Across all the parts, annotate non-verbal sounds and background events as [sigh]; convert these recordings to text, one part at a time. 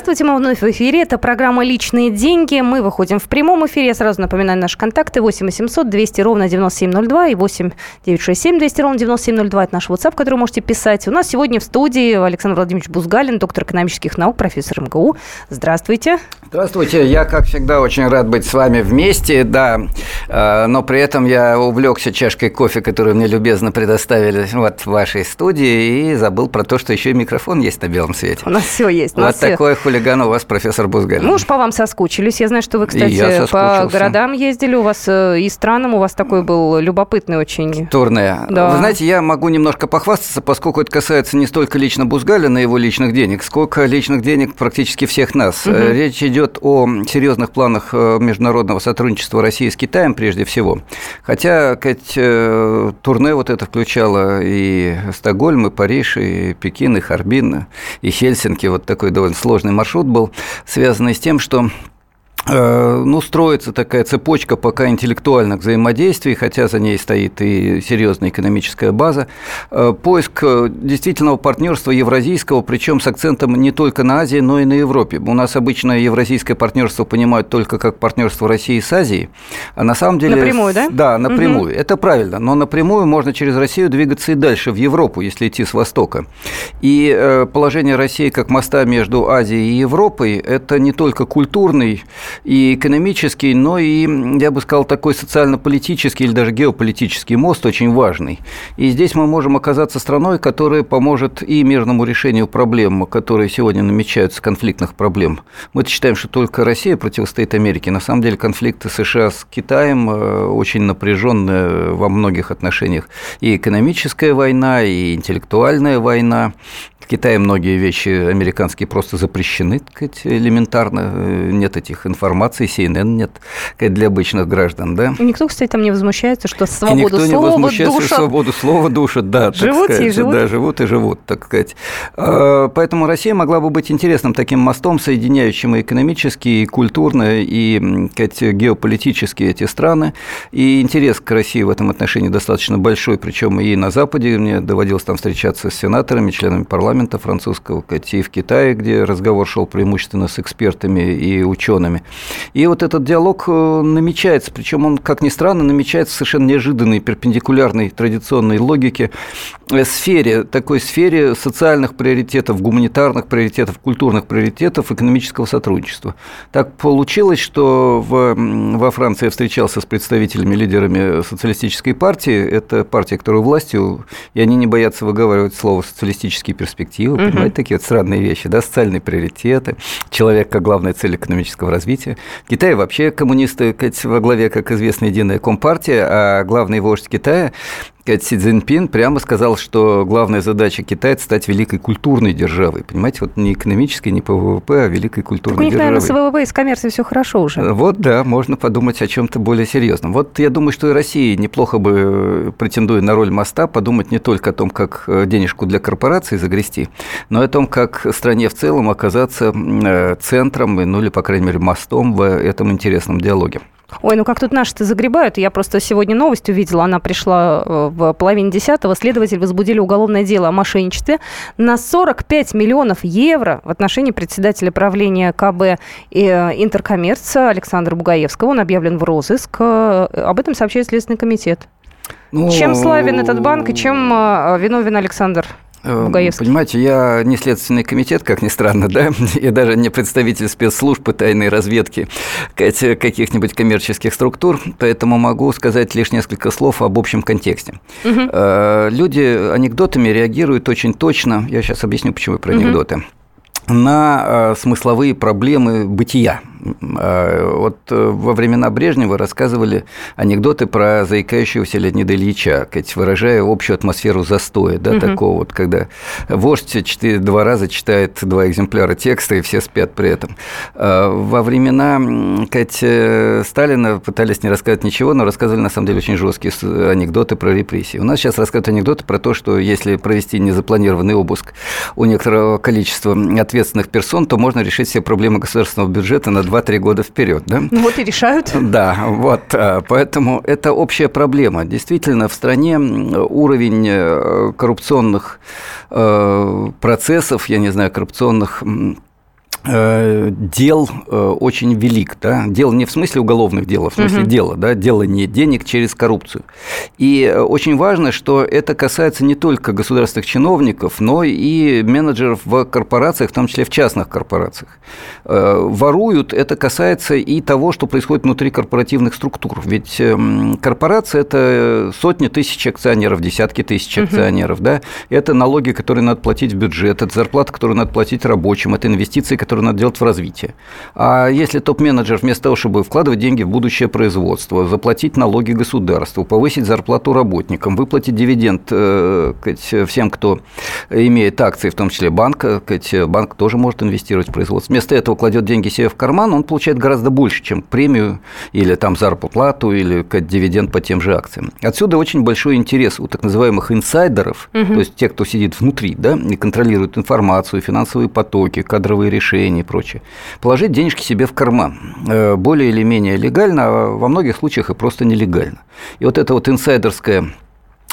Здравствуйте, мы вновь в эфире. Это программа «Личные деньги». Мы выходим в прямом эфире. Я сразу напоминаю наши контакты. 8 800 200 ровно 9702 и 8 967 200 ровно 9702. Это наш WhatsApp, который можете писать. У нас сегодня в студии Александр Владимирович Бузгалин, доктор экономических наук, профессор МГУ. Здравствуйте. Здравствуйте. Я, как всегда, очень рад быть с вами вместе, да. Э, но при этом я увлекся чашкой кофе, которую мне любезно предоставили вот в вашей студии, и забыл про то, что еще и микрофон есть на белом свете. У нас все есть. Вот такой какой хулиган у вас, профессор Бузгалин? Мы уж по вам соскучились. Я знаю, что вы, кстати, по городам ездили. У вас э, и странам у вас такой был любопытный очень. Турне. Да. Вы знаете, я могу немножко похвастаться, поскольку это касается не столько лично Бузгалина и его личных денег, сколько личных денег практически всех нас. Угу. Речь идет о серьезных планах э, международного сотрудничества России с Китаем прежде всего. Хотя, Кать, турне вот это включало и Стокгольм, и Париж, и Пекин, и Харбин, и Хельсинки. Вот такой довольно сложный маршрут был, связанный с тем, что ну, строится такая цепочка пока интеллектуальных взаимодействий, хотя за ней стоит и серьезная экономическая база. Э, поиск э, действительного партнерства евразийского, причем с акцентом не только на Азии, но и на Европе. У нас обычно евразийское партнерство понимают только как партнерство России с Азией, а на самом деле... Напрямую, да? Да, напрямую. Угу. Это правильно, но напрямую можно через Россию двигаться и дальше, в Европу, если идти с востока. И положение России как моста между Азией и Европой – это не только культурный и экономический, но и, я бы сказал, такой социально-политический или даже геополитический мост очень важный. И здесь мы можем оказаться страной, которая поможет и мирному решению проблем, которые сегодня намечаются, конфликтных проблем. Мы считаем, что только Россия противостоит Америке. На самом деле конфликты США с Китаем э, очень напряженные во многих отношениях. И экономическая война, и интеллектуальная война, в Китае многие вещи американские просто запрещены, сказать, элементарно. Э, нет этих информаций, CNN нет сказать, для обычных граждан, да? Никто, кстати, там не возмущается, что свободу и никто слова не возмущается, душат. свободу слова душат, да. Живут сказать, и живут. Да, живут и живут, так сказать. А, поэтому Россия могла бы быть интересным таким мостом, соединяющим и экономически, и культурно, и сказать, геополитически эти страны. И интерес к России в этом отношении достаточно большой, причем и на Западе мне доводилось там встречаться с сенаторами, членами парламента, парламента французского, и в Китае, где разговор шел преимущественно с экспертами и учеными. И вот этот диалог э, намечается, причем он, как ни странно, намечается в совершенно неожиданной, перпендикулярной традиционной логике, э, сфере, такой сфере социальных приоритетов, гуманитарных приоритетов, культурных приоритетов, экономического сотрудничества. Так получилось, что в, во Франции я встречался с представителями, лидерами социалистической партии. Это партия, которая властью, и они не боятся выговаривать слово «социалистические перспективы» перспективы, угу. понимаете, такие вот странные вещи, да, социальные приоритеты, человек как главная цель экономического развития. В Китае вообще коммунисты во главе, как известно, единая компартия, а главный вождь Китая Си Цзиньпин прямо сказал, что главная задача Китая – это стать великой культурной державой. Понимаете, вот не экономической, не по ВВП, а великой культурной так у них, державой. наверное, с ВВП и с коммерцией все хорошо уже. Вот, да, можно подумать о чем-то более серьезном. Вот я думаю, что и России неплохо бы, претендуя на роль моста, подумать не только о том, как э, денежку для корпорации загрести, но и о том, как стране в целом оказаться э, центром, ну или, по крайней мере, мостом в этом интересном диалоге. Ой, ну как тут наши-то загребают? Я просто сегодня новость увидела, она пришла э, в половине десятого. Следователи возбудили уголовное дело о мошенничестве на 45 миллионов евро в отношении председателя правления КБ э, Интеркоммерца Александра Бугаевского. Он объявлен в розыск. Э, об этом сообщает Следственный комитет. Ну... Чем славен этот банк и чем виновен Александр Бугаевский. Понимаете, я не следственный комитет, как ни странно, да, [laughs] и даже не представитель спецслужб и тайной разведки каких-нибудь коммерческих структур, поэтому могу сказать лишь несколько слов об общем контексте. Угу. Люди анекдотами реагируют очень точно. Я сейчас объясню, почему про анекдоты. Угу на э, смысловые проблемы бытия. Э, вот э, во времена Брежнева рассказывали анекдоты про заикающегося Леонида Ильича, выражая общую атмосферу застоя, да, угу. такого вот, когда вождь четыре, два раза читает два экземпляра текста, и все спят при этом. Во времена Кать, Сталина пытались не рассказать ничего, но рассказывали, на самом деле, очень жесткие анекдоты про репрессии. У нас сейчас рассказывают анекдоты про то, что если провести незапланированный обыск у некоторого количества ответственных персон, то можно решить все проблемы государственного бюджета на 2-3 года вперед, да? Ну вот и решают. Да, вот, а, поэтому это общая проблема. Действительно, в стране уровень э, коррупционных э, процессов, я не знаю, коррупционных Э, дел э, очень велик, да, дело не в смысле уголовных дел, а в смысле угу. дела, да, делание денег через коррупцию. И э, очень важно, что это касается не только государственных чиновников, но и менеджеров в корпорациях, в том числе в частных корпорациях. Воруют, это касается и того, что происходит внутри корпоративных структур. Ведь эм, корпорация – это сотни тысяч акционеров, десятки тысяч акционеров, угу. да, это налоги, которые надо платить в бюджет, это зарплата, которую надо платить рабочим, это инвестиции, которые которые надо делать в развитие. А если топ-менеджер вместо того, чтобы вкладывать деньги в будущее производство, заплатить налоги государству, повысить зарплату работникам, выплатить дивиденд э, всем, кто имеет акции, в том числе банка, банк тоже может инвестировать в производство. Вместо этого кладет деньги себе в карман, он получает гораздо больше, чем премию или там зарплату или дивиденд по тем же акциям. Отсюда очень большой интерес у так называемых инсайдеров, угу. то есть тех, кто сидит внутри да, и контролирует информацию, финансовые потоки, кадровые решения, решений и прочее, положить денежки себе в карман. Э, более или менее легально, а во многих случаях и просто нелегально. И вот это вот инсайдерская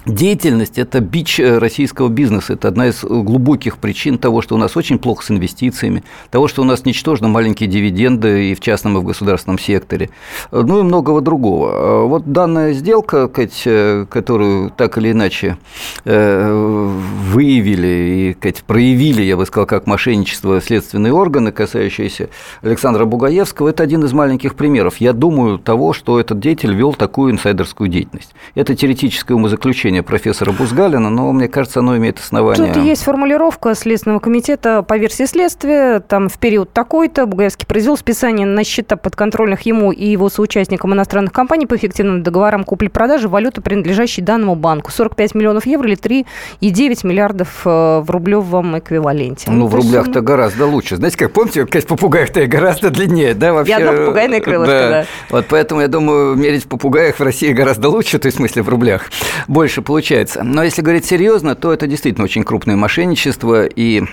Деятельность – это бич э, российского бизнеса. Это одна из глубоких причин того, что у нас очень плохо с инвестициями, того, что у нас ничтожно маленькие дивиденды и в частном, и в государственном секторе, ну и многого другого. Вот данная сделка, э, которую так или иначе э, выявили и проявили, я бы сказал, как мошенничество следственные органы, касающиеся Александра Бугаевского, это один из маленьких примеров. Я думаю того, что этот деятель вел такую инсайдерскую деятельность. Это теоретическое умозаключение заключение профессора Бузгалина, но мне кажется, оно имеет основание. Тут есть формулировка Следственного комитета по версии следствия. Там в период такой-то Бугаевский произвел списание на счета подконтрольных ему и его соучастникам иностранных компаний по эффективным договорам купли-продажи валюты, принадлежащей данному банку. 45 миллионов евро или 3,9 миллиардов э, в рублевом эквиваленте. Ну, ну в рублях-то гораздо лучше. Знаете, как помните, конечно, попугаев-то гораздо длиннее, да, вообще? Я одна попугайная крылышко, да. да. Вот поэтому, я думаю, мерить в попугаях в России гораздо лучше, то есть в смысле в рублях. Больше получается. Но если говорить серьезно, то это действительно очень крупное мошенничество, и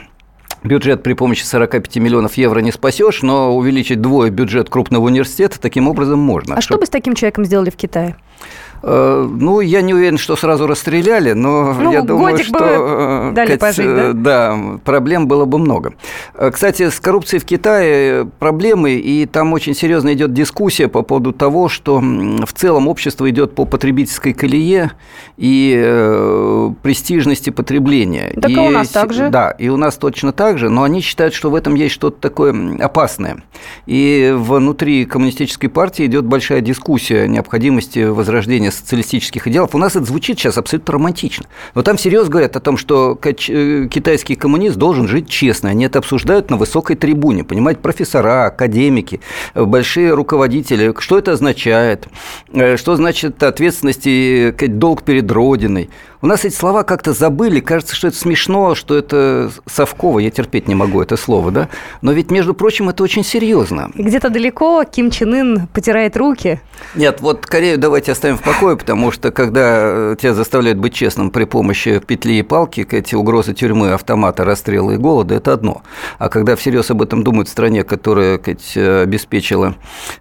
бюджет при помощи 45 миллионов евро не спасешь, но увеличить двое бюджет крупного университета таким образом можно. А что бы с таким человеком сделали в Китае? Э, ну, я не уверен, что сразу расстреляли, но ну, я думаю, что бы дали Кать, пожить, да? да, проблем было бы много. Э, кстати, с коррупцией в Китае проблемы, и там очень серьезно идет дискуссия по поводу того, что в целом общество идет по потребительской колее и э, престижности потребления. Так и, и у нас так же. Да, и у нас точно так же, но они считают, что в этом есть что-то такое опасное. И внутри коммунистической партии идет большая дискуссия о необходимости возрождения социалистических идеалов. У нас это звучит сейчас абсолютно романтично. Но там серьезно говорят о том, что э, китайский коммунист должен жить честно. Они это обсуждают на высокой трибуне. Понимаете, профессора, академики, э, большие руководители. Что это означает? Э, что значит ответственность и долг перед Родиной? У нас эти слова как-то забыли, кажется, что это смешно, что это совково, я терпеть не могу это слово, да? Но ведь, между прочим, это очень серьезно. И где-то далеко Ким Чен Ын потирает руки. Нет, вот Корею давайте оставим в покое, потому что когда тебя заставляют быть честным при помощи петли и палки, эти угрозы тюрьмы, автомата, расстрела и голода – это одно. А когда всерьез об этом думают в стране, которая сказать, обеспечила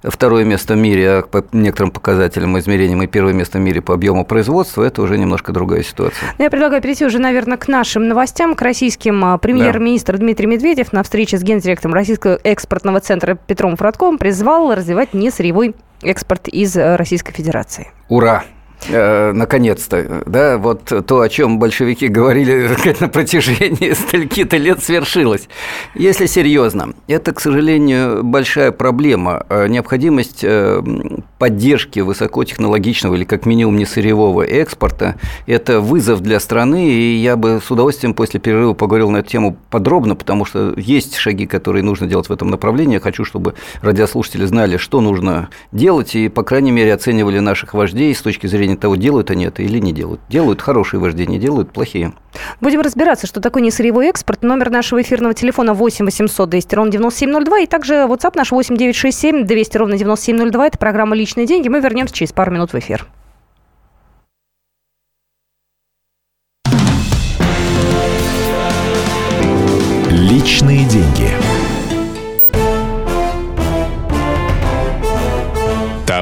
второе место в мире, а по некоторым показателям, измерениям и первое место в мире по объему производства, это уже немножко другая ситуация ситуация. Я предлагаю перейти уже, наверное, к нашим новостям, к российским. А, премьер-министр да. Дмитрий Медведев на встрече с гендиректором Российского экспортного центра Петром Фродковым призвал развивать несырьевой экспорт из э, Российской Федерации. Ура! Э, наконец-то, да, вот то, о чем большевики говорили [laughs] на протяжении стольки-то лет, свершилось. Если серьезно, это, к сожалению, большая проблема. Э, необходимость э, поддержки высокотехнологичного или, как минимум, не сырьевого экспорта – это вызов для страны, и я бы с удовольствием после перерыва поговорил на эту тему подробно, потому что есть шаги, которые нужно делать в этом направлении. Я хочу, чтобы радиослушатели знали, что нужно делать, и, по крайней мере, оценивали наших вождей с точки зрения зрения того, делают они это или не делают. Делают хорошие вождения, делают плохие. Будем разбираться, что такое несырьевой экспорт. Номер нашего эфирного телефона 8 800 200 ровно 9702. И также WhatsApp наш 8 967 200 ровно 9702. Это программа «Личные деньги». Мы вернемся через пару минут в эфир. Личные деньги.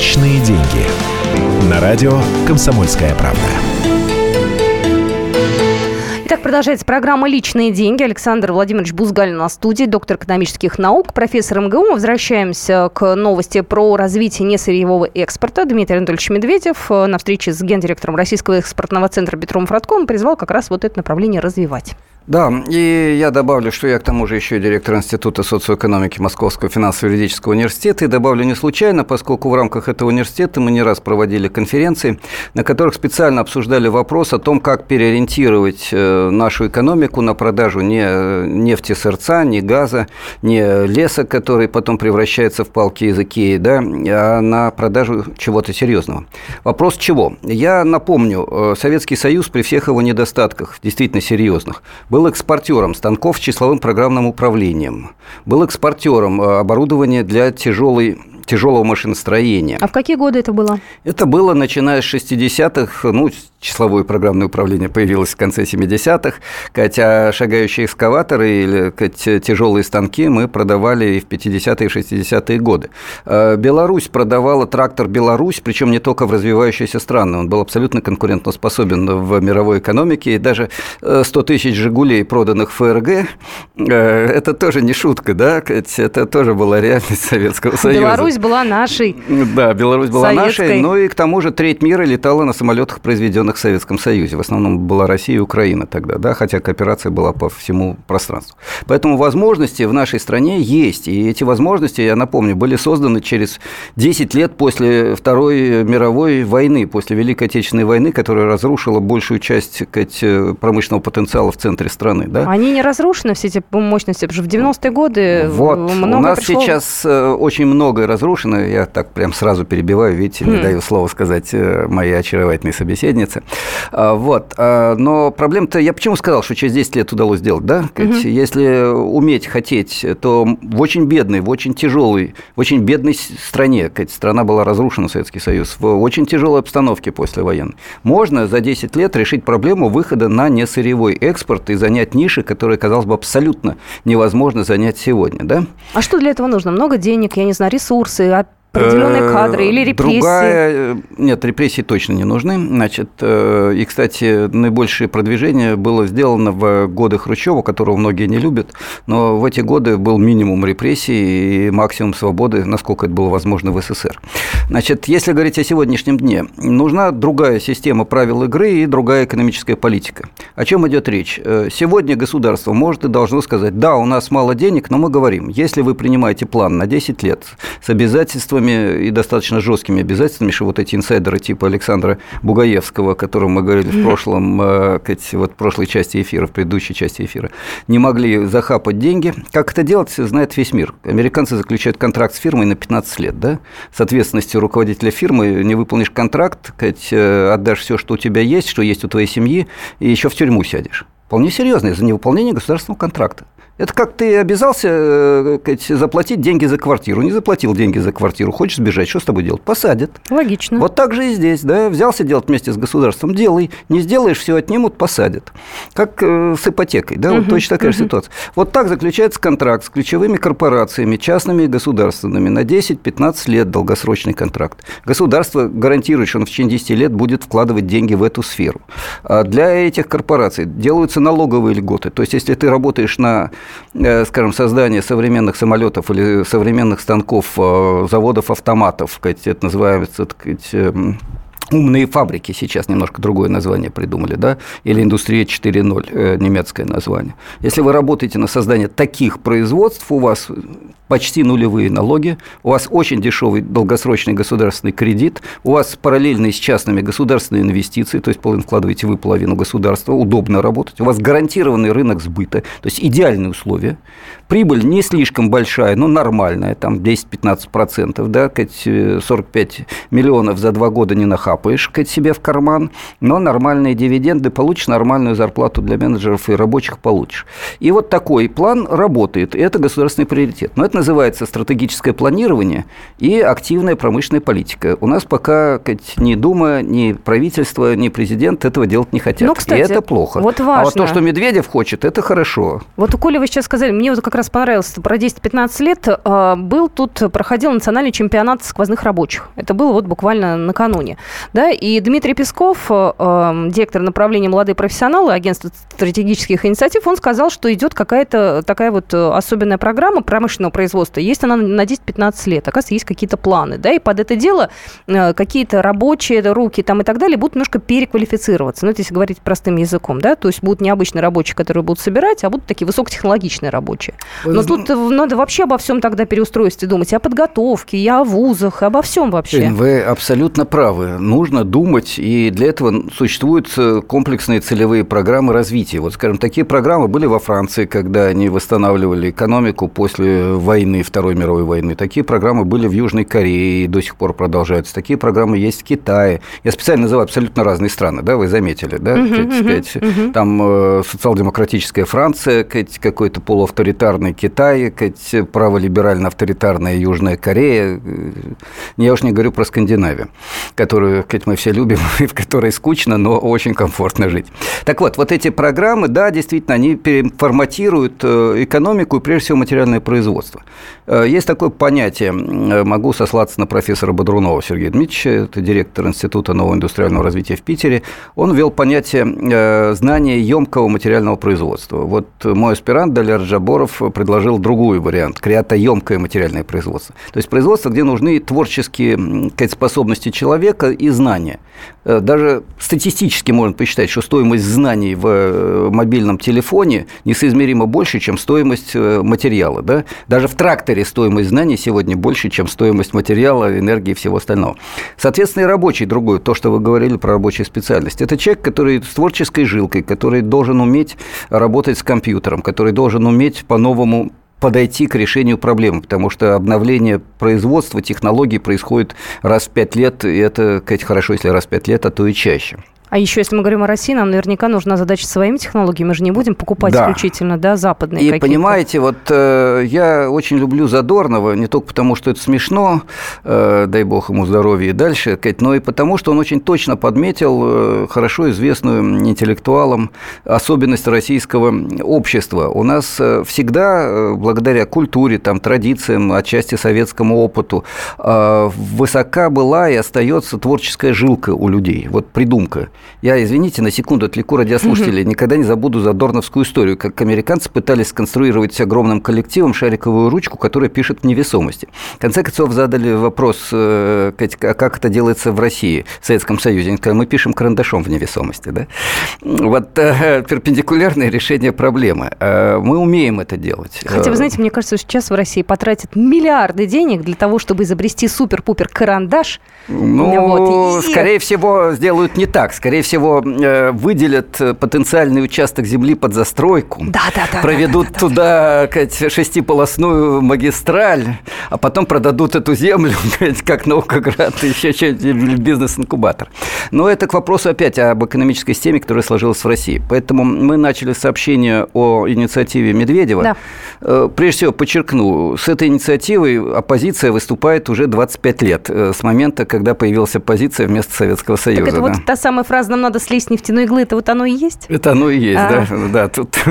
Личные деньги. На радио «Комсомольская правда». Итак, продолжается программа «Личные деньги». Александр Владимирович Бузгалин на студии, доктор экономических наук, профессор МГУ. Мы возвращаемся к новости про развитие несырьевого экспорта. Дмитрий Анатольевич Медведев э, на встрече с гендиректором Российского экспортного центра Петром Фродковым призвал как раз вот это направление развивать. Да, и я добавлю, что я к тому же еще директор Института социоэкономики Московского финансово-юридического университета, и добавлю не случайно, поскольку в рамках этого университета мы не раз проводили конференции, на которых специально обсуждали вопрос о том, как переориентировать э, нашу экономику на продажу не нефти сырца, не газа, не леса, который потом превращается в палки из Икеи, да, а на продажу чего-то серьезного. Вопрос чего? Я напомню, э, Советский Союз при всех его недостатках, действительно серьезных, был экспортером станков с числовым программным управлением, был экспортером э, оборудования для тяжелой тяжелого машиностроения. А в какие годы это было? Это было начиная с 60-х, ну, числовое программное управление появилось в конце 70-х, хотя шагающие экскаваторы или тяжелые станки мы продавали и в 50-е, и 60-е годы. Э, Беларусь продавала трактор «Беларусь», причем не только в развивающиеся страны, он был абсолютно конкурентоспособен в мировой экономике, и даже 100 э, тысяч «Жигулей», проданных в ФРГ, э, это тоже не шутка, да, это тоже была реальность Советского Союза. Беларусь была нашей. Да, Беларусь была советской. нашей, ну и к тому же треть мира летала на самолетах, произведенных в Советском Союзе. В основном была Россия и Украина тогда, да, хотя кооперация была по всему пространству. Поэтому возможности в нашей стране есть, и эти возможности, я напомню, были созданы через 10 лет после Второй мировой войны, после Великой Отечественной войны, которая разрушила большую часть сказать, промышленного потенциала в центре страны. Да? Они не разрушены, все эти мощности, потому что в 90-е годы вот. много У нас пришло... сейчас э, очень многое разрушено, разрушено. Я так прям сразу перебиваю, видите, не хм. даю слова сказать э, моей очаровательной собеседнице. А, вот. А, но проблема-то, я почему сказал, что через 10 лет удалось сделать, да? Угу. Если уметь хотеть, то в очень бедной, в очень тяжелой, в очень бедной стране, страна была разрушена, Советский Союз, в очень тяжелой обстановке послевоенной, можно за 10 лет решить проблему выхода на несырьевой экспорт и занять ниши, которые, казалось бы, абсолютно невозможно занять сегодня, да? А что для этого нужно? Много денег, я не знаю, ресурсы? Ресурсы, определенные э, кадры или репрессии? Другая... Э, нет, репрессии точно не нужны. Значит, э, и, кстати, наибольшее продвижение было сделано в годы Хрущева, которого многие не любят, но в эти годы был минимум репрессий и максимум свободы, насколько это было возможно в СССР. Значит, если говорить о сегодняшнем дне, нужна другая система правил игры и другая экономическая политика. О чем идет речь? Сегодня государство может и должно сказать, да, у нас мало денег, но мы говорим, если вы принимаете план на 10 лет с обязательствами обязательствами и достаточно жесткими обязательствами, что вот эти инсайдеры типа Александра Бугаевского, о котором мы говорили в прошлом, э, вот в прошлой части эфира, в предыдущей части эфира, не могли захапать деньги. Как это делать, знает весь мир. Американцы заключают контракт с фирмой на 15 лет, да? С ответственностью руководителя фирмы не выполнишь контракт, э, отдашь все, что у тебя есть, что есть у твоей семьи, и еще в тюрьму сядешь. Вполне серьезно, за невыполнение государственного контракта. Это как ты обязался э, заплатить деньги за квартиру. Не заплатил деньги за квартиру, хочешь сбежать, что с тобой делать? Посадят. Логично. Вот так же и здесь, да, взялся делать вместе с государством, делай, не сделаешь, все отнимут, посадят. Как э, с ипотекой, да, вот точно такая же ситуация. Вот так заключается контракт с ключевыми корпорациями, частными и государственными, на 10-15 лет долгосрочный контракт. Государство гарантирует, что он в течение 10 лет будет вкладывать деньги в эту сферу. А для этих корпораций делаются налоговые льготы. То есть, если ты работаешь на скажем, создание современных самолетов или современных станков, э, заводов автоматов, это называется так сказать, эм, умные фабрики сейчас немножко другое название придумали, да, или индустрия 4.0, э, немецкое название. Если вы работаете на создание таких производств, у вас почти нулевые налоги, у вас очень дешевый долгосрочный государственный кредит, у вас параллельные с частными государственные инвестиции, то есть половину вкладываете вы, половину государства, удобно работать, у вас гарантированный рынок сбыта, то есть идеальные условия, прибыль не слишком большая, но нормальная, там 10-15%, да, 45 миллионов за два года не нахапаешь себе в карман, но нормальные дивиденды, получишь нормальную зарплату для менеджеров и рабочих получишь. И вот такой план работает, и это государственный приоритет. Но это называется стратегическое планирование и активная промышленная политика. У нас пока сказать, ни Дума, ни правительство, ни президент этого делать не хотят. Ну, кстати, и это плохо. Вот важно. А вот то, что Медведев хочет, это хорошо. Вот у Коли вы сейчас сказали, мне вот как раз понравилось, про 10-15 лет а, был тут, проходил национальный чемпионат сквозных рабочих. Это было вот буквально накануне. Да? И Дмитрий Песков, а, директор направления «Молодые профессионалы» агентства стратегических инициатив, он сказал, что идет какая-то такая вот особенная программа промышленного производства. Есть она на 10-15 лет. Оказывается, есть какие-то планы. Да, и под это дело э, какие-то рабочие руки там и так далее будут немножко переквалифицироваться. Ну, это если говорить простым языком, да, то есть будут не обычные рабочие, которые будут собирать, а будут такие высокотехнологичные рабочие. Но тут надо вообще обо всем тогда переустройстве думать, и о подготовке, и о вузах, и обо всем вообще. Вы абсолютно правы. Нужно думать, и для этого существуют э, комплексные целевые программы развития. Вот, скажем, такие программы были во Франции, когда они восстанавливали экономику после войны Второй мировой войны. Такие программы были в Южной Корее и до сих пор продолжаются. Такие программы есть в Китае. Я специально называю абсолютно разные страны, да, вы заметили, да? Uh-huh, сказать, uh-huh. Там э, социал-демократическая Франция, какой-то полуавторитарный Китай, праволиберально-авторитарная Южная Корея. Э, я уж не говорю про Скандинавию, которую мы все любим, [laughs] и в которой скучно, но очень комфортно жить. Так вот, вот эти программы, да, действительно, они переформатируют э, экономику и, прежде всего, материальное производство. Э, есть такое понятие, э, могу сослаться на профессора Бодрунова Сергея Дмитриевича, это директор Института нового индустриального развития в Питере. Он ввел понятие знания емкого материального производства. Вот мой аспирант Даляр Джаборов предложил другой вариант – креатоемкое материальное производство. То есть производство, где нужны творческие способности человека и знания. Даже статистически можно посчитать, что стоимость знаний в мобильном телефоне несоизмеримо больше, чем стоимость материала. Да? Даже в тракторе стоимость знаний сегодня больше, чем стоимость материала, энергии и всего остального. Соответственно, и рабочий другой, то, что вы говорили про рабочую специальность. Это человек, который с творческой жилкой, который должен уметь работать с компьютером, который должен уметь по-новому подойти к решению проблемы, потому что обновление производства, технологий происходит раз в пять лет, и это, сказать, хорошо, если раз в пять лет, а то и чаще. А еще, если мы говорим о России, нам наверняка нужна задача своими технологиями. Мы же не будем покупать да. исключительно да, западные. И понимаете, вот э, я очень люблю Задорнова, не только потому, что это смешно, э, дай бог ему здоровья и дальше, но и потому, что он очень точно подметил э, хорошо известную интеллектуалам особенность российского общества. У нас э, всегда, э, благодаря культуре, там, традициям, отчасти советскому опыту, э, высока была и остается творческая жилка у людей, вот придумка. Я, извините, на секунду отвлеку радиослушателей. Никогда не забуду задорновскую историю, как американцы пытались сконструировать огромным коллективом шариковую ручку, которая пишет в невесомости. В конце концов, задали вопрос, э, а как это делается в России, в Советском Союзе. Они сказали, мы пишем карандашом в невесомости. Да? Вот э, перпендикулярное решение проблемы. Э, мы умеем это делать. Хотя, вы знаете, мне кажется, сейчас в России потратят миллиарды денег для того, чтобы изобрести супер-пупер карандаш. Ну, вот. и... скорее всего, сделают не так. Скорее скорее всего, э, выделят э, потенциальный участок земли под застройку, да, да, да, проведут да, да, да, туда да. шестиполосную магистраль, а потом продадут эту землю, [laughs] как Наукоград, еще что-нибудь, бизнес-инкубатор. Но это к вопросу опять об экономической системе, которая сложилась в России. Поэтому мы начали сообщение о инициативе Медведева. Да. Э, прежде всего, подчеркну, с этой инициативой оппозиция выступает уже 25 лет, с момента, когда появилась оппозиция вместо Советского Союза. Так это да? вот та самая фраза разным надо слезть с нефтяной иглы, это вот оно и есть? Это оно и есть, а. да. да тут... [laughs]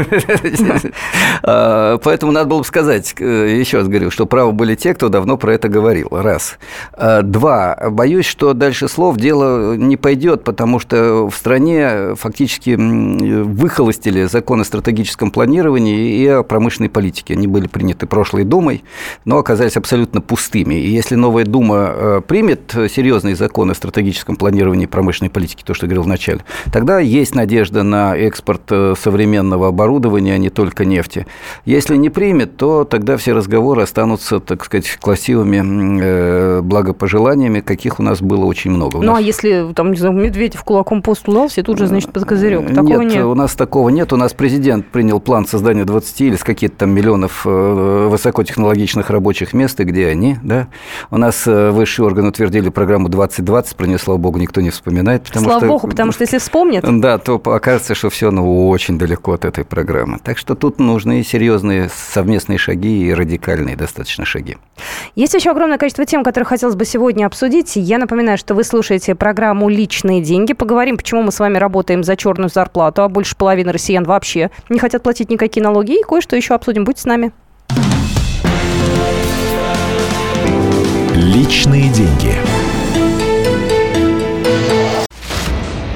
А, поэтому надо было бы сказать, э, еще раз говорю, что правы были те, кто давно про это говорил. Раз. А, два. Боюсь, что дальше слов дело не пойдет, потому что в стране фактически выхолостили закон о стратегическом планировании и о промышленной политике. Они были приняты прошлой Думой, но оказались абсолютно пустыми. И если новая Дума э, примет серьезный закон о стратегическом планировании промышленной политики, то, что говорил вначале, тогда есть надежда на экспорт э, современного оборудования, а не только нефти. Если не примет, то тогда все разговоры останутся, так сказать, красивыми э, благопожеланиями, каких у нас было очень много. У ну, а нас... а если, там, не знаю, Медведев кулаком пост дал, все тут же, значит, под козырек. Такого нет, нет, у нас такого нет. У нас президент принял план создания 20 или с каких-то там миллионов высокотехнологичных рабочих мест, и где они, да. У нас высший орган утвердили программу 2020, про нее, слава богу, никто не вспоминает. Потому слава что, богу, потому что если вспомнят... Да, то окажется, что все ну, очень далеко от этой программы. Так что тут нужны серьезные совместные шаги и радикальные достаточно шаги. Есть еще огромное количество тем, которые хотелось бы сегодня обсудить. Я напоминаю, что вы слушаете программу «Личные деньги». Поговорим, почему мы с вами работаем за черную зарплату, а больше половины россиян вообще не хотят платить никакие налоги. И кое-что еще обсудим. Будьте с нами. Личные деньги.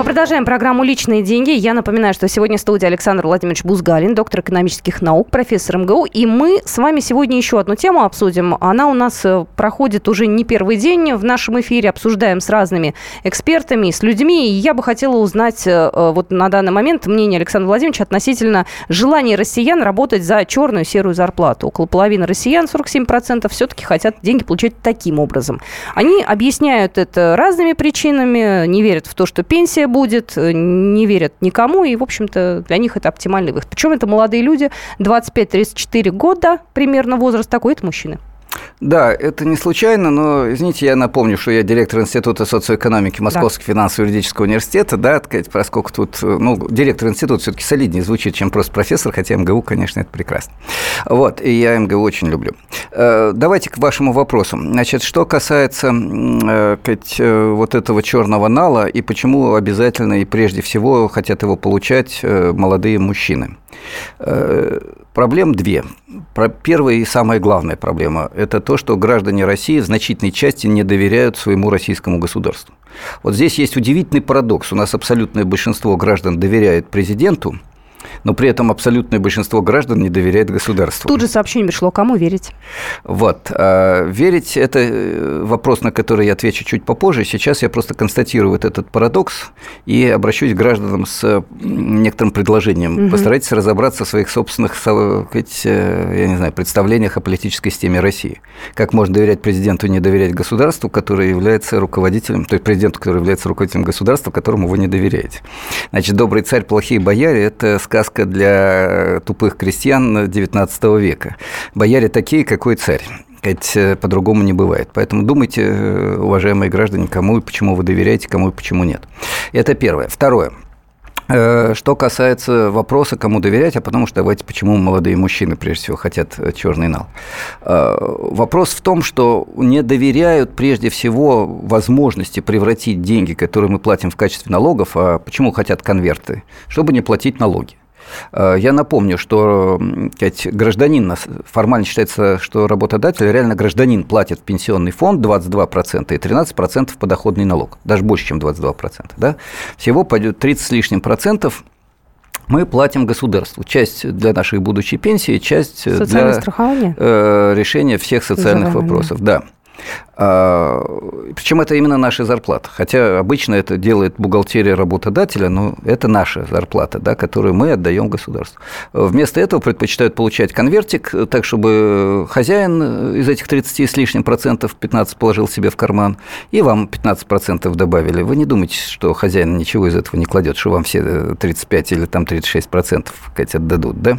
Мы продолжаем программу «Личные деньги». Я напоминаю, что сегодня в студии Александр Владимирович Бузгалин, доктор экономических наук, профессор МГУ. И мы с вами сегодня еще одну тему обсудим. Она у нас э, проходит уже не первый день в нашем эфире. Обсуждаем с разными экспертами, с людьми. И я бы хотела узнать э, э, вот на данный момент мнение Александра Владимировича относительно желания россиян работать за черную серую зарплату. Около половины россиян, 47%, все-таки хотят деньги получать таким образом. Они объясняют это разными причинами, не верят в то, что пенсия будет, э, не верят никому, и, в общем-то, для них это оптимальный выход. Причем это молодые люди, 25-34 года примерно возраст такой, это мужчины. Да, это не случайно, но, извините, я напомню, что я директор Института социоэкономики Московского да. финансово-юридического университета, да, поскольку тут, ну, директор института все таки солиднее звучит, чем просто профессор, хотя МГУ, конечно, это прекрасно. Вот, и я МГУ очень люблю. Э, давайте к вашему вопросу. Значит, что касается э, э, вот этого черного нала и почему обязательно и прежде всего хотят его получать молодые мужчины. Проблем две. Первая и самая главная проблема – это то, что граждане России в значительной части не доверяют своему российскому государству. Вот здесь есть удивительный парадокс. У нас абсолютное большинство граждан доверяет президенту – но при этом абсолютное большинство граждан не доверяет государству. Тут же сообщение пришло, кому верить? Вот. А верить – это э, вопрос, на который я отвечу чуть попозже. Сейчас я просто констатирую вот этот парадокс и обращусь к гражданам с некоторым предложением. Угу. Постарайтесь разобраться в своих собственных, э, я не знаю, представлениях о политической системе России. Как можно доверять президенту и не доверять государству, который является руководителем, то есть президенту, который является руководителем государства, которому вы не доверяете. Значит, добрый царь, плохие бояре – это сказка для тупых крестьян XIX века. Бояре такие, какой царь. Ведь э, по-другому не бывает. Поэтому думайте, э, уважаемые граждане, кому и почему вы доверяете, кому и почему нет. Это первое. Второе. Э, что касается вопроса, кому доверять, а потому что давайте, почему молодые мужчины прежде всего хотят черный нал. Вопрос в том, что не доверяют прежде всего возможности превратить деньги, которые мы платим в качестве налогов, а почему хотят конверты, чтобы не платить налоги. Э, я напомню, что сказать, гражданин, формально считается, что работодатель, реально гражданин платит в пенсионный фонд 22% и 13% подоходный налог, даже больше, чем 22%. Да? Всего пойдет 30 с лишним процентов мы платим государству. Часть для нашей будущей пенсии, часть для страхования? Э, решения всех социальных вопросов. Да. А, причем это именно наша зарплата. Хотя обычно это делает бухгалтерия работодателя, но это наша зарплата, да, которую мы отдаем государству. Вместо этого предпочитают получать конвертик, так чтобы хозяин из этих 30 с лишним процентов 15 положил себе в карман, и вам 15 процентов добавили. Вы не думайте, что хозяин ничего из этого не кладет, что вам все 35 или там 36 процентов отдадут, да?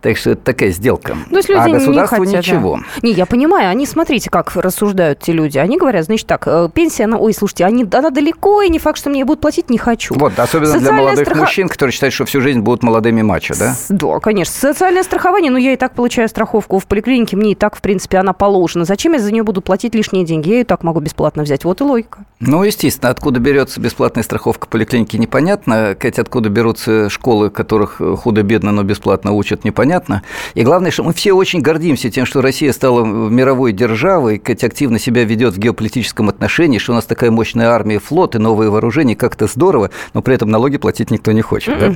Так что это такая сделка. Ну, если а люди государству не хотят, ничего. Да. Не, я понимаю, они, смотрите, как рассуждают те люди. Они говорят, значит так, э, пенсия, она, ой, слушайте, они, она далеко, и не факт, что мне ее будут платить, не хочу. Вот, особенно для Социальная молодых страха- мужчин, которые считают, что всю жизнь будут молодыми мачо, да? С- Да, конечно. Социальное страхование, ну, я и так получаю страховку в поликлинике, мне и так, в принципе, она положена. Зачем я за нее буду платить лишние деньги? Я ее и так могу бесплатно взять. Вот и логика. Ну, естественно, откуда берется бесплатная страховка поликлиники, непонятно. Кстати, откуда берутся школы, которых худо-бедно, но бесплатно учат, непонятно. И главное, что мы все очень гордимся тем, что Россия стала мировой державой, Кстати, активно себя ведет в геополитическом отношении, что у нас такая мощная армия, флот и новые вооружения, как-то здорово, но при этом налоги платить никто не хочет. Да?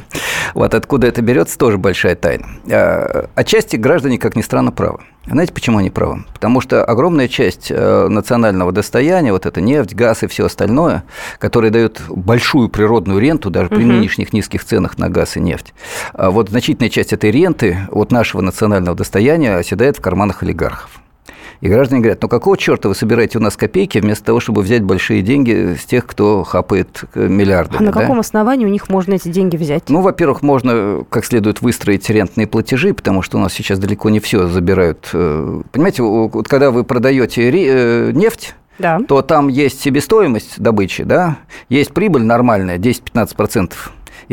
Вот откуда это берется, тоже большая тайна. А, Отчасти граждане, как ни странно, правы. Знаете, почему они правы? Потому что огромная часть э, национального достояния, вот это нефть, газ и все остальное, которые дают большую природную ренту даже при Мгм. нынешних низких ценах на газ и нефть, а вот значительная часть этой ренты от нашего национального достояния оседает в карманах олигархов. И граждане говорят, ну какого черта вы собираете у нас копейки вместо того, чтобы взять большие деньги с тех, кто хапает э, миллиардами? А на да? каком основании у них можно эти деньги взять? Ну, во-первых, можно э, как следует выстроить рентные платежи, потому что у нас сейчас далеко не все забирают. Э, Понимаете, вот когда вы продаете нефть, Да. то там есть себестоимость добычи, да, есть прибыль нормальная, 10-15%,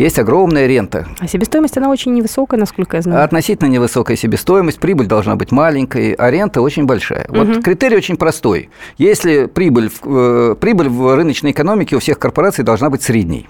есть огромная рента. А себестоимость, она очень невысокая, насколько я знаю. Относительно невысокая себестоимость, прибыль должна быть маленькой, а рента очень большая. Вот Мгм. критерий очень простой. Если прибыль, э, прибыль в рыночной экономике у всех корпораций должна быть средней.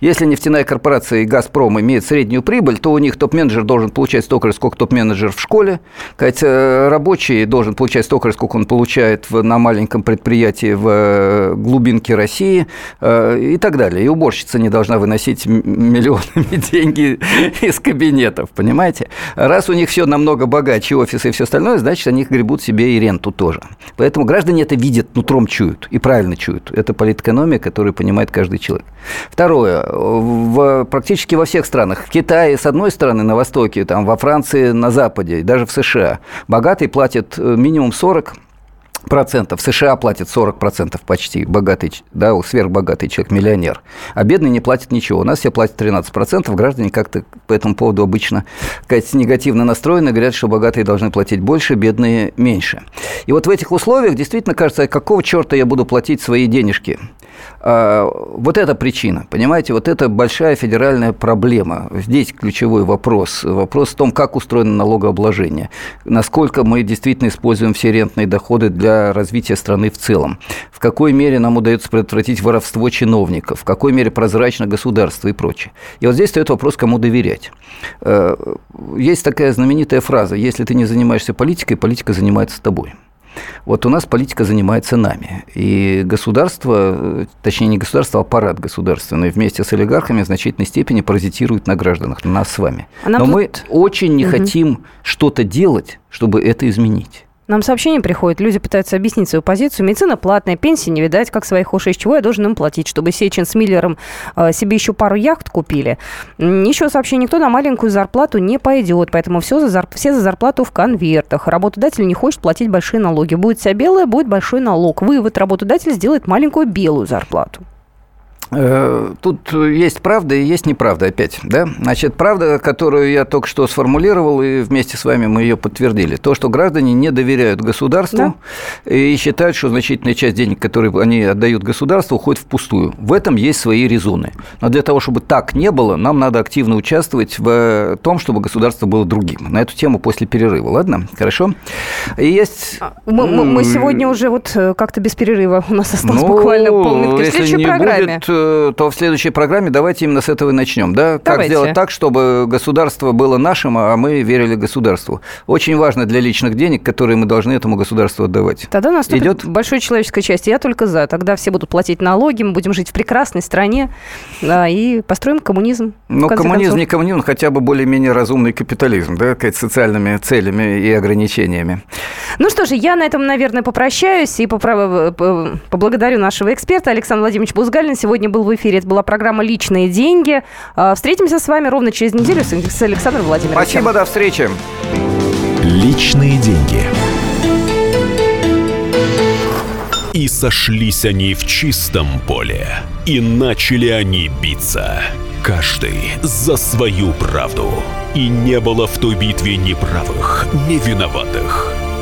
Если нефтяная корпорация и «Газпром» имеют среднюю прибыль, то у них топ-менеджер должен получать столько же, сколько топ-менеджер в школе. Э, рабочий должен получать столько же, сколько он получает на маленьком предприятии в э, глубинке России э, и так далее. И уборщица не должна выносить миллионами [laughs] деньги из кабинетов, понимаете? Раз у них все намного богаче, офисы и все остальное, значит, они гребут себе и ренту тоже. Поэтому граждане это видят, нутром чуют и правильно чуют. Это политэкономия, которую понимает каждый человек. Второе. В, практически во всех странах. В Китае, с одной стороны, на Востоке, там, во Франции, на Западе, даже в США. Богатые платят э, минимум 40 процентов. США платит 40 процентов почти, богатый, да, сверхбогатый человек, миллионер. А бедный не платит ничего. У нас все платят 13 процентов. Граждане как-то по этому поводу обычно сказать, негативно настроены, говорят, что богатые должны платить больше, бедные меньше. И вот в этих условиях действительно кажется, а какого черта я буду платить свои денежки? А, Вот это причина, понимаете, вот это большая федеральная проблема. Здесь ключевой вопрос. Вопрос в том, как устроено налогообложение, насколько мы действительно используем все рентные доходы для развития страны в целом, в какой мере нам удается предотвратить воровство чиновников, в какой мере прозрачно государство и прочее. И вот здесь стоит вопрос, кому доверять. Э, Есть такая знаменитая фраза, если ты не занимаешься политикой, политика занимается тобой. Вот у нас политика занимается нами. И государство, э, точнее не государство, а аппарат государственный вместе с олигархами в значительной степени паразитирует на гражданах, на нас с вами. А нам Но тут- мы очень не Мгм. хотим что-то делать, чтобы это изменить. Нам сообщение приходит, люди пытаются объяснить свою позицию. Медицина платная, пенсии не видать, как своих ушей. Из чего я должен им платить, чтобы Сечин с Миллером э, себе еще пару яхт купили? Еще сообщение, никто на маленькую зарплату не пойдет, поэтому все за, зар- все за зарплату в конвертах. Работодатель не хочет платить большие налоги. Будет вся белая, будет большой налог. Вывод, работодатель сделает маленькую белую зарплату. Э, Тут есть правда и есть неправда опять, да? Значит, правда, которую я только что сформулировал, и вместе с вами мы ее подтвердили. То, что граждане не доверяют государству и считают, что значительная часть денег, которые они отдают государству, уходит впустую. В этом есть свои резоны. Но для того, чтобы так не было, нам надо активно участвовать в том, чтобы государство было другим. На эту тему после перерыва, ладно? Хорошо? И есть... Мы, мы- мы сегодня уже вот э, как-то без перерыва. У нас осталось Ну, буквально полминутки. В следующей программе. будет э, э, то в следующей программе давайте именно с этого и начнем. Да? Как Давайте. сделать так, чтобы государство было нашим, а мы верили государству. Очень важно для личных денег, которые мы должны этому государству отдавать. Тогда наступит Идет? большой человеческая часть. Я только за. Тогда все будут платить налоги, мы будем жить в прекрасной стране да, и построим коммунизм. Ну, коммунизм концов. не коммунизм, хотя бы более-менее разумный капитализм, да, с социальными целями и ограничениями. Ну что же, я на этом, наверное, попрощаюсь и попра- п- поблагодарю нашего эксперта Александр Владимирович Бузгалин. Сегодня был в эфире. Это была программа «Личные деньги». А, Встретимся с вами ровно через неделю с с Александром Владимировичем. Спасибо, до встречи. Личные деньги. И сошлись они в чистом поле, и начали они биться. Каждый за свою правду. И не было в той битве ни правых, ни виноватых.